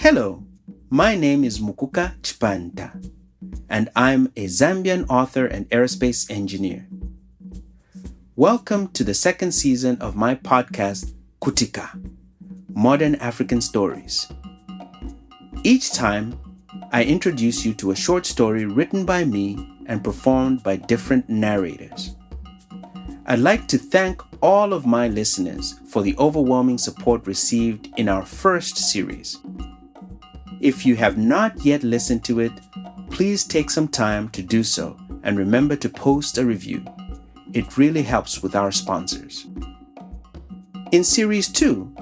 Hello, my name is Mukuka Chipanta, and I'm a Zambian author and aerospace engineer. Welcome to the second season of my podcast, Kutika Modern African Stories. Each time, I introduce you to a short story written by me and performed by different narrators. I'd like to thank all of my listeners for the overwhelming support received in our first series. If you have not yet listened to it, please take some time to do so and remember to post a review. It really helps with our sponsors. In Series 2,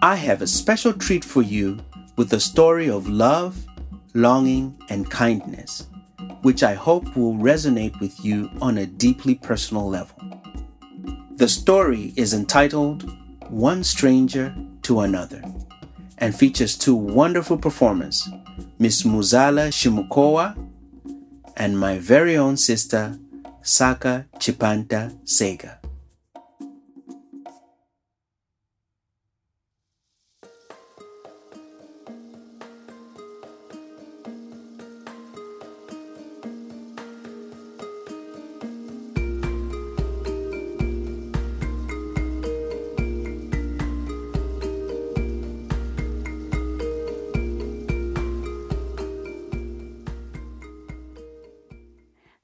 I have a special treat for you with the story of love, longing, and kindness, which I hope will resonate with you on a deeply personal level. The story is entitled One Stranger to Another and features two wonderful performers, Miss Muzala Shimukowa and my very own sister, Saka Chipanta Sager.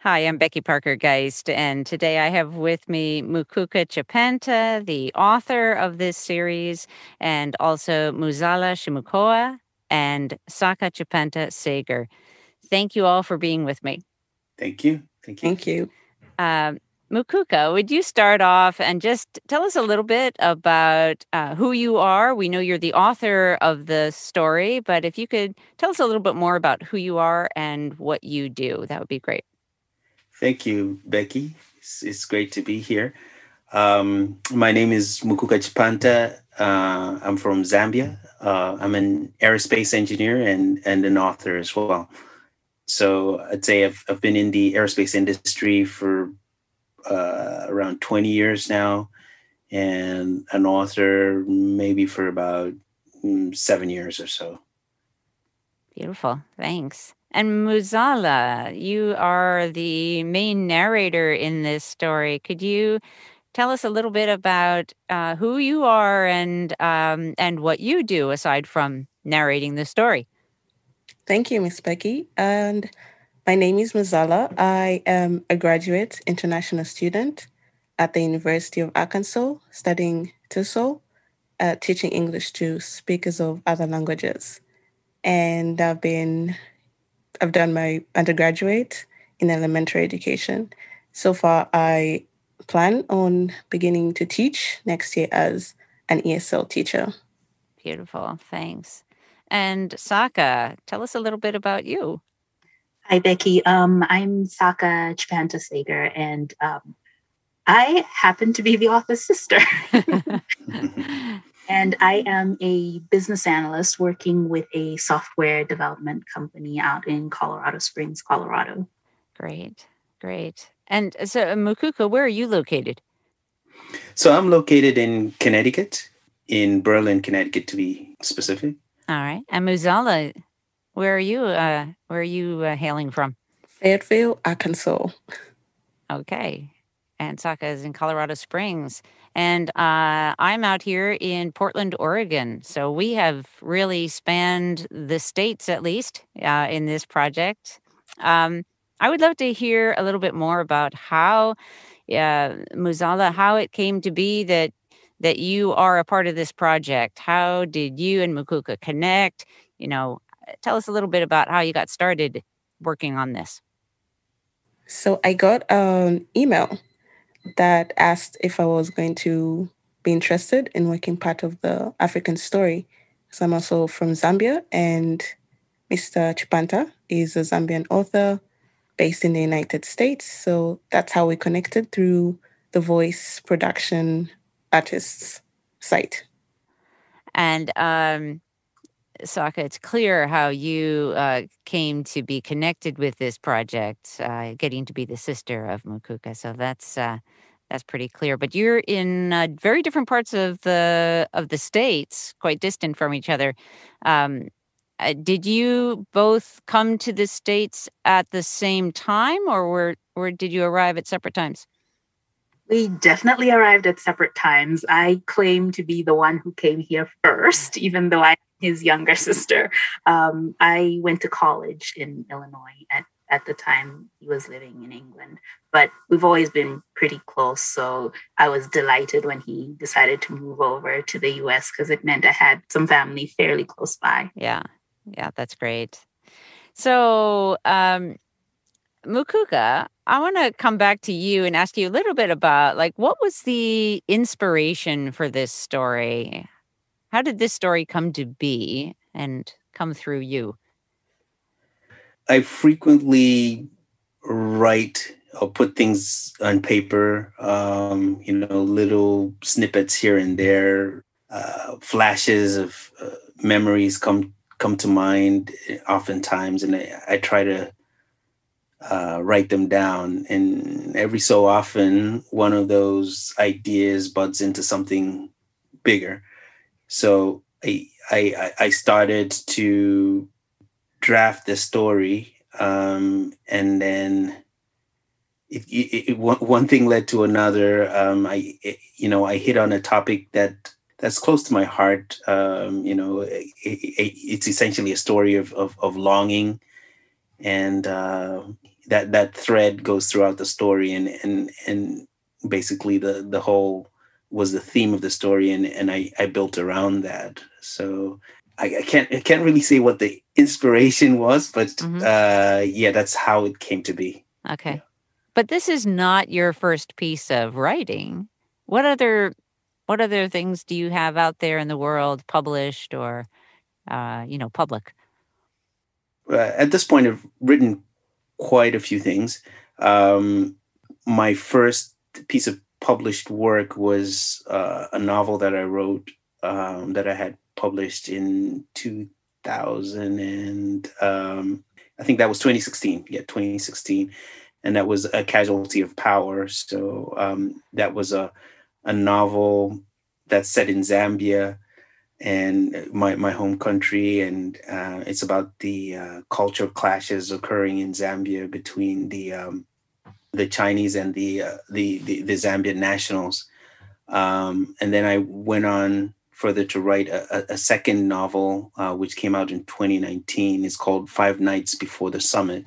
Hi, I'm Becky Parker Geist, and today I have with me Mukuka Chipanta, the author of this series, and also Muzala Shimukoa and Saka Chipanta Sager. Thank you all for being with me. Thank you. Thank you. Thank you. Um, Mukuka, would you start off and just tell us a little bit about uh, who you are? We know you're the author of the story, but if you could tell us a little bit more about who you are and what you do, that would be great. Thank you, Becky. It's, it's great to be here. Um, my name is Mukuka Chipanta. Uh, I'm from Zambia. Uh, I'm an aerospace engineer and, and an author as well. So I'd say I've, I've been in the aerospace industry for uh, around 20 years now, and an author maybe for about mm, seven years or so. Beautiful. Thanks. And Muzala, you are the main narrator in this story. Could you tell us a little bit about uh, who you are and um, and what you do aside from narrating the story? Thank you, Miss Becky. And my name is Muzala. I am a graduate international student at the University of Arkansas, studying TESOL, uh, teaching English to speakers of other languages. And I've been I've done my undergraduate in elementary education. So far, I plan on beginning to teach next year as an ESL teacher. Beautiful. Thanks. And Saka, tell us a little bit about you. Hi, Becky. Um, I'm Saka Chipanta Sager, and um, I happen to be the author's sister. And I am a business analyst working with a software development company out in Colorado Springs, Colorado. Great, great. And so, uh, Mukuka, where are you located? So I'm located in Connecticut, in Berlin, Connecticut, to be specific. All right. And Muzala, where are you? Uh, where are you uh, hailing from? Fayetteville, Arkansas. Okay. And Saka is in Colorado Springs. And uh, I'm out here in Portland, Oregon. So we have really spanned the states, at least, uh, in this project. Um, I would love to hear a little bit more about how, uh, Muzala, how it came to be that that you are a part of this project. How did you and Mukuka connect? You know, tell us a little bit about how you got started working on this. So I got an email that asked if I was going to be interested in working part of the African story. So I'm also from Zambia, and Mr. Chipanta is a Zambian author based in the United States. So that's how we connected through the voice production artists site. And um, Saka, it's clear how you uh, came to be connected with this project, uh, getting to be the sister of Mukuka. So that's uh, that's pretty clear. But you're in uh, very different parts of the of the states, quite distant from each other. Um, uh, did you both come to the states at the same time, or were or did you arrive at separate times? We definitely arrived at separate times. I claim to be the one who came here first, even though I'm his younger sister. Um, I went to college in Illinois at, at the time he was living in England, but we've always been pretty close. So I was delighted when he decided to move over to the US because it meant I had some family fairly close by. Yeah, yeah, that's great. So, um, Mukuka, I want to come back to you and ask you a little bit about like what was the inspiration for this story? How did this story come to be and come through you? I frequently write or put things on paper, um, you know, little snippets here and there, uh, flashes of uh, memories come come to mind oftentimes, and I, I try to uh, write them down. And every so often, one of those ideas buds into something bigger. So I I, I started to draft the story, um, and then it, it, it, one, thing led to another. Um, I it, you know I hit on a topic that that's close to my heart. Um, you know, it's essentially a story of of, of longing and uh, that that thread goes throughout the story and and and basically the the whole was the theme of the story and and I I built around that so I, I can't I can't really say what the inspiration was but mm-hmm. uh yeah that's how it came to be okay yeah. but this is not your first piece of writing what other what other things do you have out there in the world published or uh you know public uh, at this point i've written quite a few things. Um, my first piece of published work was uh, a novel that I wrote um, that I had published in 2000 and um, I think that was 2016. Yeah, 2016, and that was a casualty of power. So um, that was a a novel that's set in Zambia and my, my home country. And uh, it's about the uh, cultural clashes occurring in Zambia between the um, the Chinese and the, uh, the, the the Zambian nationals. Um, and then I went on further to write a, a second novel, uh, which came out in 2019. It's called Five Nights Before the Summit,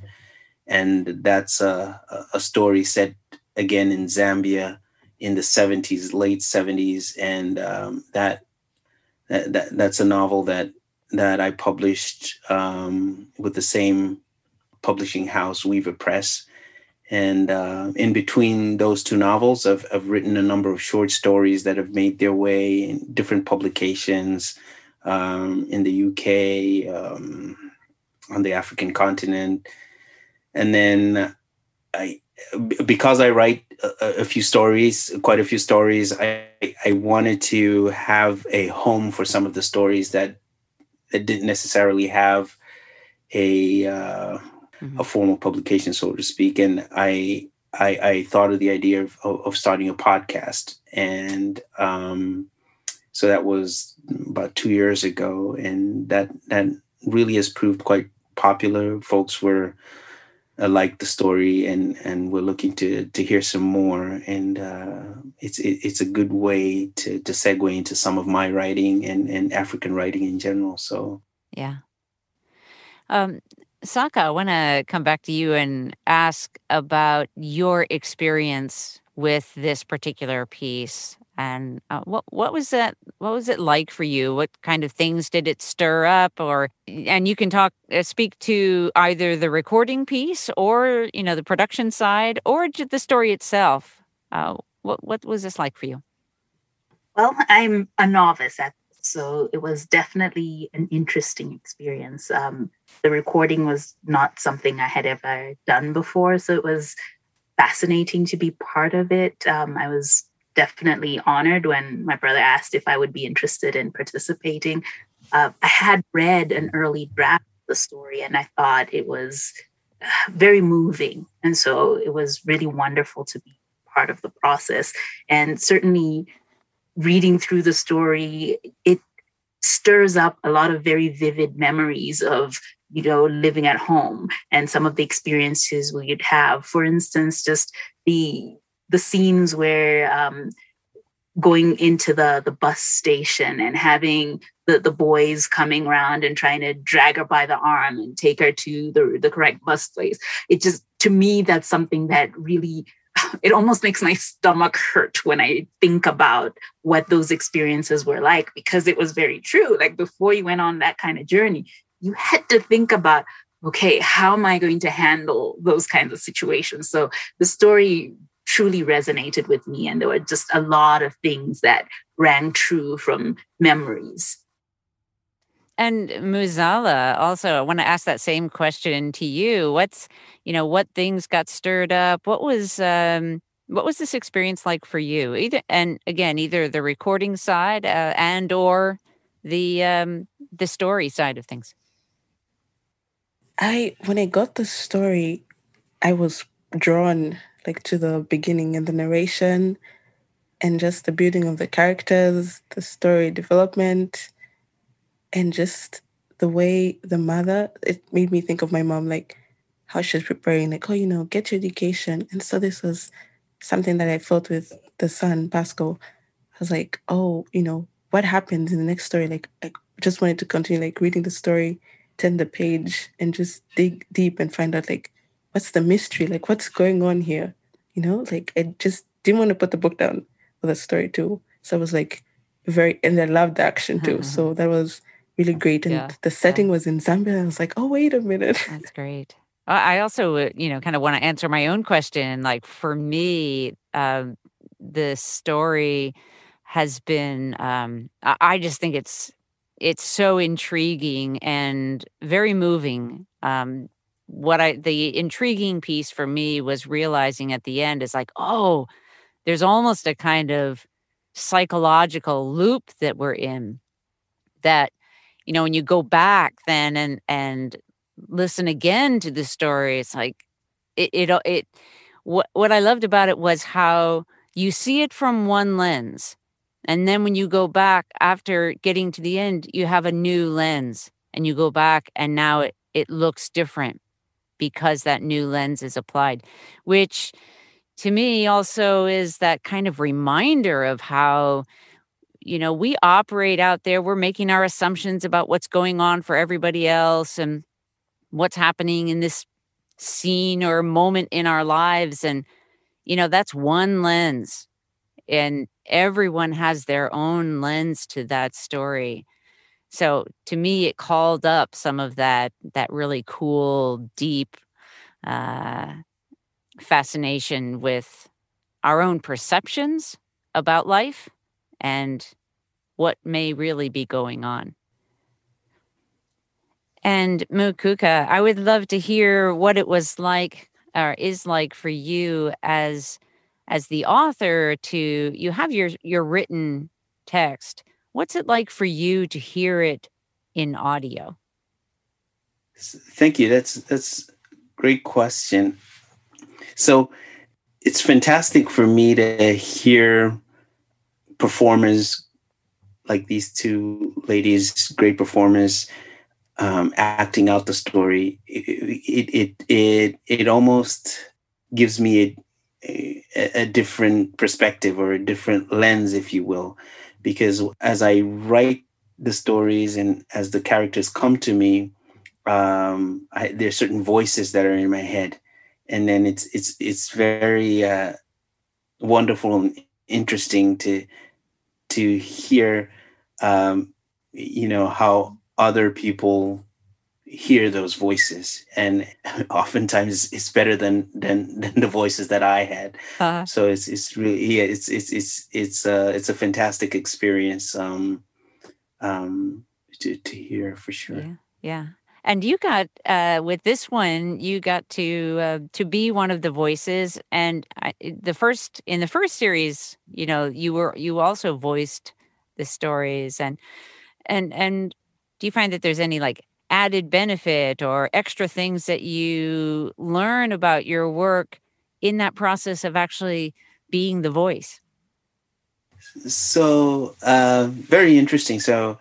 and that's a, a story set again in Zambia in the 70s, late 70s, and um, that that, that that's a novel that that I published um, with the same publishing house, Weaver Press. And uh, in between those two novels, I've, I've written a number of short stories that have made their way in different publications um, in the UK, um, on the African continent. And then I, because I write a, a, few stories, quite a few stories, I, I wanted to have a home for some of the stories that that didn't necessarily have a uh, mm-hmm. a formal publication, so to speak. And I I, I thought of the idea of, of starting a podcast, and um, so that was about two years ago, and that that really has proved quite popular. Folks were uh, like the story and and we're looking to to hear some more and uh, it's it, it's a good way to to segue into some of my writing and and African writing in general so yeah um Saka I want to come back to you and ask about your experience with this particular piece and uh, what what was that? What was it like for you? What kind of things did it stir up? Or and you can talk, uh, speak to either the recording piece or you know the production side or the story itself. Uh, what what was this like for you? Well, I'm a novice at so it was definitely an interesting experience. Um, the recording was not something I had ever done before, so it was fascinating to be part of it. Um, I was definitely honored when my brother asked if I would be interested in participating. Uh, I had read an early draft of the story and I thought it was uh, very moving. And so it was really wonderful to be part of the process. And certainly reading through the story, it stirs up a lot of very vivid memories of you know living at home and some of the experiences we'd have. For instance just the the scenes where um, going into the the bus station and having the, the boys coming around and trying to drag her by the arm and take her to the, the correct bus place. It just to me that's something that really it almost makes my stomach hurt when I think about what those experiences were like because it was very true. Like before you went on that kind of journey, you had to think about, okay, how am I going to handle those kinds of situations? So the story truly resonated with me. And there were just a lot of things that rang true from memories. And Muzala, also, I want to ask that same question to you. What's, you know, what things got stirred up? What was, um, what was this experience like for you? Either, and again, either the recording side uh, and or the um, the story side of things. I when I got the story, I was drawn like to the beginning and the narration, and just the building of the characters, the story development and just the way the mother it made me think of my mom like how she's preparing like oh you know get your education. And so this was something that i felt with the son pascal i was like oh you know what happens in the next story? Like i just wanted to continue like reading the story turn the page and just dig deep and find out like what's the mystery? Like what's going on here? You know like i just didn't want to put the book down for the story too. So i was like very and i loved the action too. So that was really great. And yeah. the setting yeah. was in Zambia. I was like, oh, wait a minute. That's great. I also, uh, you know, kind of want to answer my own question. Like for me, um, the story has been. Um, I just think it's it's so intriguing and very moving. Um, what I the intriguing piece for me was realizing at the end is like, oh, there's almost a kind of psychological loop that we're in that you know when you go back then and and listen again to the story it's like it it, uh, it what what i loved about it was how you see it from one lens and then when you go back after getting to the end you have a new lens and you go back and now it it looks different because that new lens is applied which to me also is that kind of reminder of how you know, we operate out there, we're making our assumptions about what's going on for everybody else and what's happening in this scene or moment in our lives. And, you know, that's one lens. And everyone has their own lens to that story. So to me, it called up some of that that really cool, deep uh, fascination with our own perceptions about life and what may really be going on. And Mukuka, I would love to hear what it was like or is like for you as as the author to you have your your written text. What's it like for you to hear it in audio? Thank you. That's that's great question. So it's fantastic for me to hear performers like these two ladies, great performers, um, acting out the story. It, it it it almost gives me a, a, a different perspective or a different lens, if you will, because as I write the stories and as the characters come to me, um, I, there's certain voices that are in my head, and then it's it's it's very uh, wonderful and interesting to to hear um, you know how other people hear those voices. And oftentimes it's better than than, than the voices that i had. Uh-huh. so it's it's really yeah it's it's it's it's uh it's a fantastic experience um um to to hear for sure. Yeah yeah and you got uh, with this one you got to uh, to be one of the voices. And I, the first in the first series you know you were you also voiced the stories. And and and do you find that there's any like added benefit or extra things that you learn about your work in that process of actually being the voice? So uh, very interesting. So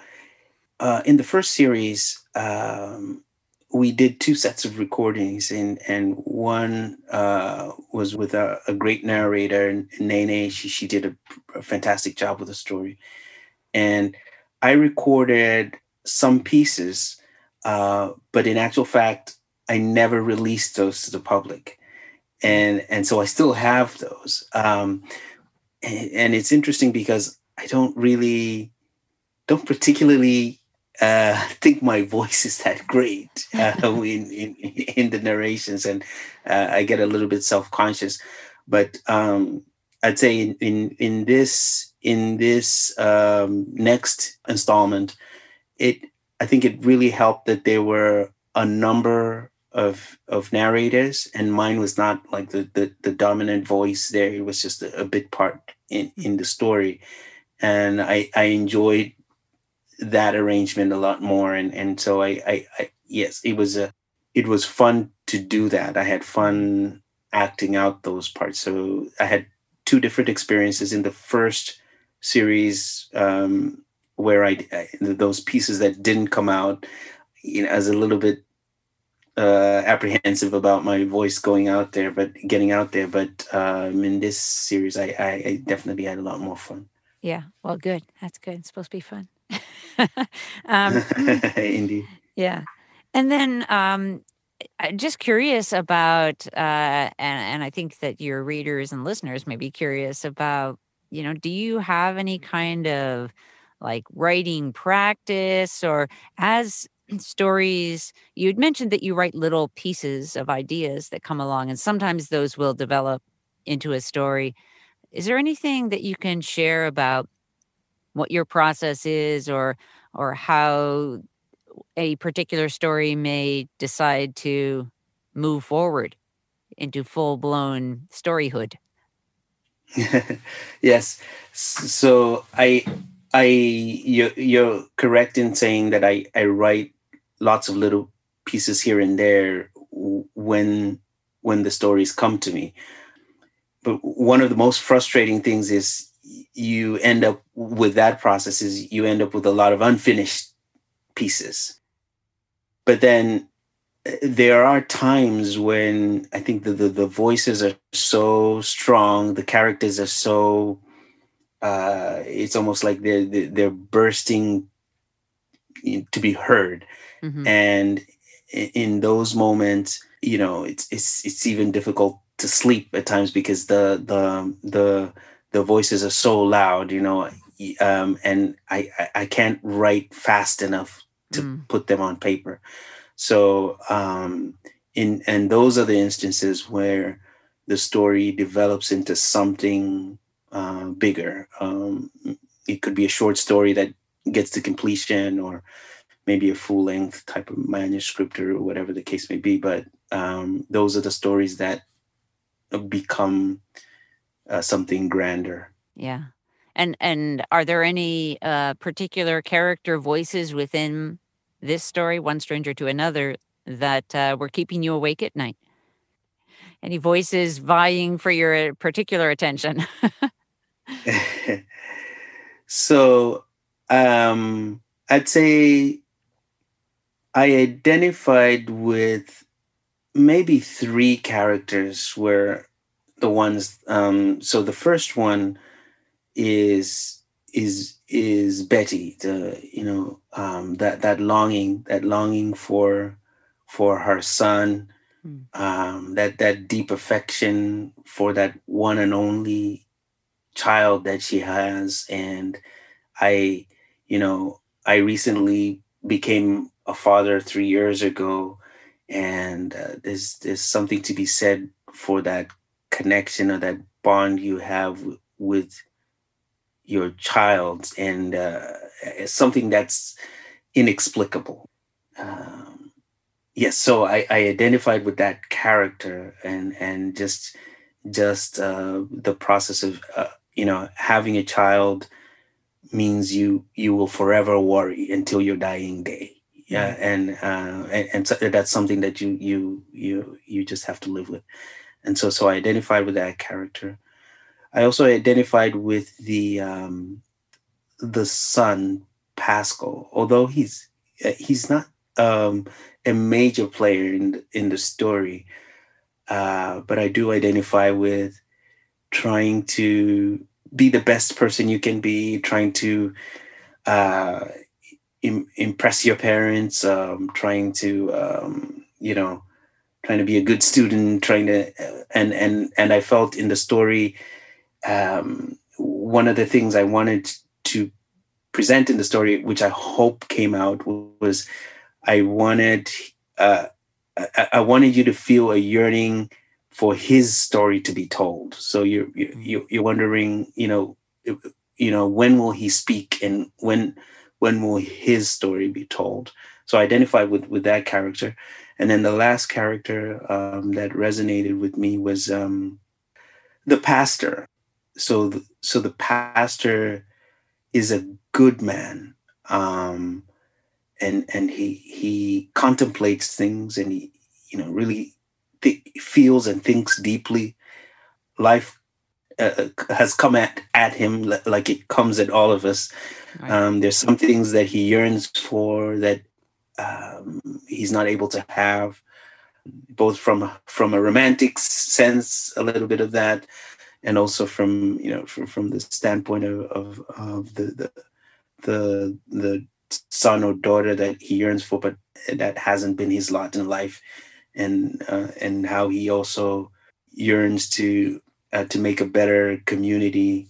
uh, in the first series, um, we did two sets of recordings, and and one uh, was with a, a, great narrator, Nene. She she did a, a, fantastic job with the story, and I recorded some pieces, uh, but in actual fact, I never released those to the public, and and so I still have those. Um, and, and it's interesting because I don't really, don't particularly uh, think my voice is that great uh, in, in, in the narrations, and uh, I get a little bit self conscious. But um, I'd say in, in in this in this um, next installment, it I think it really helped that there were a number of of narrators, and mine was not like the the, the dominant voice there. It was just a, a bit part in in the story, and I I enjoyed that arrangement a lot more and and so I, I, I yes it was a it was fun to do that i had fun acting out those parts so i had two different experiences in the first series um where I, I those pieces that didn't come out you know as a little bit uh, apprehensive about my voice going out there, but getting out there. But um, in this series, I, I, I, definitely had a lot more fun. Yeah, well, good. That's good. It's supposed to be fun. um, Indeed. Yeah. And then um, just curious about, uh, and, and I think that your readers and listeners may be curious about, you know, do you have any kind of like writing practice or as stories you'd mentioned that you write little pieces of ideas that come along and sometimes those will develop into a story is there anything that you can share about what your process is or or how a particular story may decide to move forward into full-blown storyhood. Yes. So i i you're, you're correct in saying that i i write lots of little pieces here and there when when the stories come to me. But one of the most frustrating things is you end up with that process is you end up with a lot of unfinished pieces. But then uh, there are times when I think the, the, the voices are so strong, the characters are so uh, it's almost like they're they're bursting to be heard, mm-hmm. and in those moments, you know, it's it's it's even difficult to sleep at times because the the the the voices are so loud, you know, um, and I, I can't write fast enough to mm. put them on paper. So um, in and those are the instances where the story develops into something uh, bigger. Um, it could be a short story that gets to completion, or maybe a full length type of manuscript, or whatever the case may be. But um, those are the stories that become uh, something grander. Yeah. And and are there any uh, particular character voices within this story, One Stranger to Another, that uh, were keeping you awake at night? Any voices vying for your particular attention? so um, I'd say I identified with maybe three characters where the ones um so the first one is is is betty the you know um that that longing that longing for for her son mm. um that that deep affection for that one and only child that she has and i you know i recently became a father 3 years ago and uh, there's there's something to be said for that connection or that bond you have with your child and uh, something that's inexplicable. Um, yes so I, I identified with that character and and just just uh, the process of uh, you know having a child means you you will forever worry until your dying day. Yeah and uh, and, and so that's something that you you you you just have to live with and so so I identified with that character. I also identified with the um, the son Pascal, although he's uh, he's not um, a major player in in the story, uh, but I do identify with trying to be the best person you can be, trying to uh, Im- impress your parents, um, trying to um, you know trying to be a good student, trying to and and and I felt in the story um, one of the things I wanted to present in the story, which I hope came out, was I wanted uh, I, I wanted you to feel a yearning for his story to be told. So you're you're, you're wondering, you know, you know, when will he speak and when when will his story be told? So I identified with with that character, and then the last character um, that resonated with me was um, the pastor. So the, so the pastor is a good man, um, and and he he contemplates things and he you know really th- feels and thinks deeply. Life uh, has come at, at him like it comes at all of us. Right. Um, there's some things that he yearns for that um, he's not able to have, both from from a romantic sense, a little bit of that, and also from you know from, from the standpoint of, of, of the, the the the son or daughter that he yearns for, but that hasn't been his lot in life, and uh, and how he also yearns to uh, to make a better community.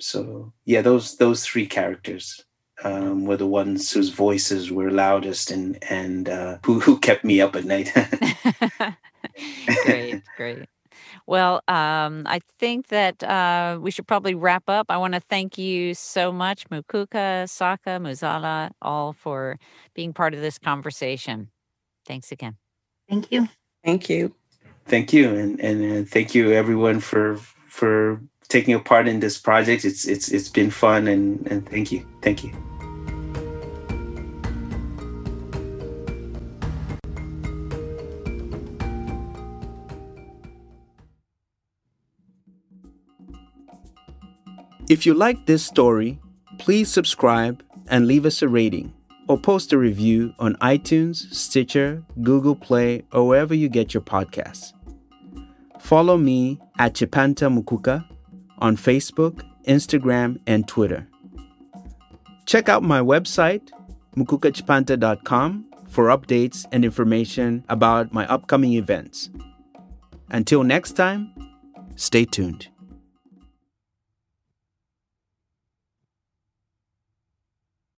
So yeah, those those three characters um, were the ones whose voices were loudest and and uh, who who kept me up at night. great, great. Well, um, I think that uh, we should probably wrap up. I want to thank you so much, Mukuka, Saka, Muzala, all for being part of this conversation. Thanks again. Thank you. Thank you. Thank you, and and uh, thank you everyone for for taking a part in this project. It's it's it's been fun, and and thank you, thank you. If you like this story, please subscribe and leave us a rating or post a review on iTunes, Stitcher, Google Play, or wherever you get your podcasts. Follow me at Chipanta Mukuka on Facebook, Instagram, and Twitter. Check out my website, mukukachipanta.com, for updates and information about my upcoming events. Until next time, stay tuned.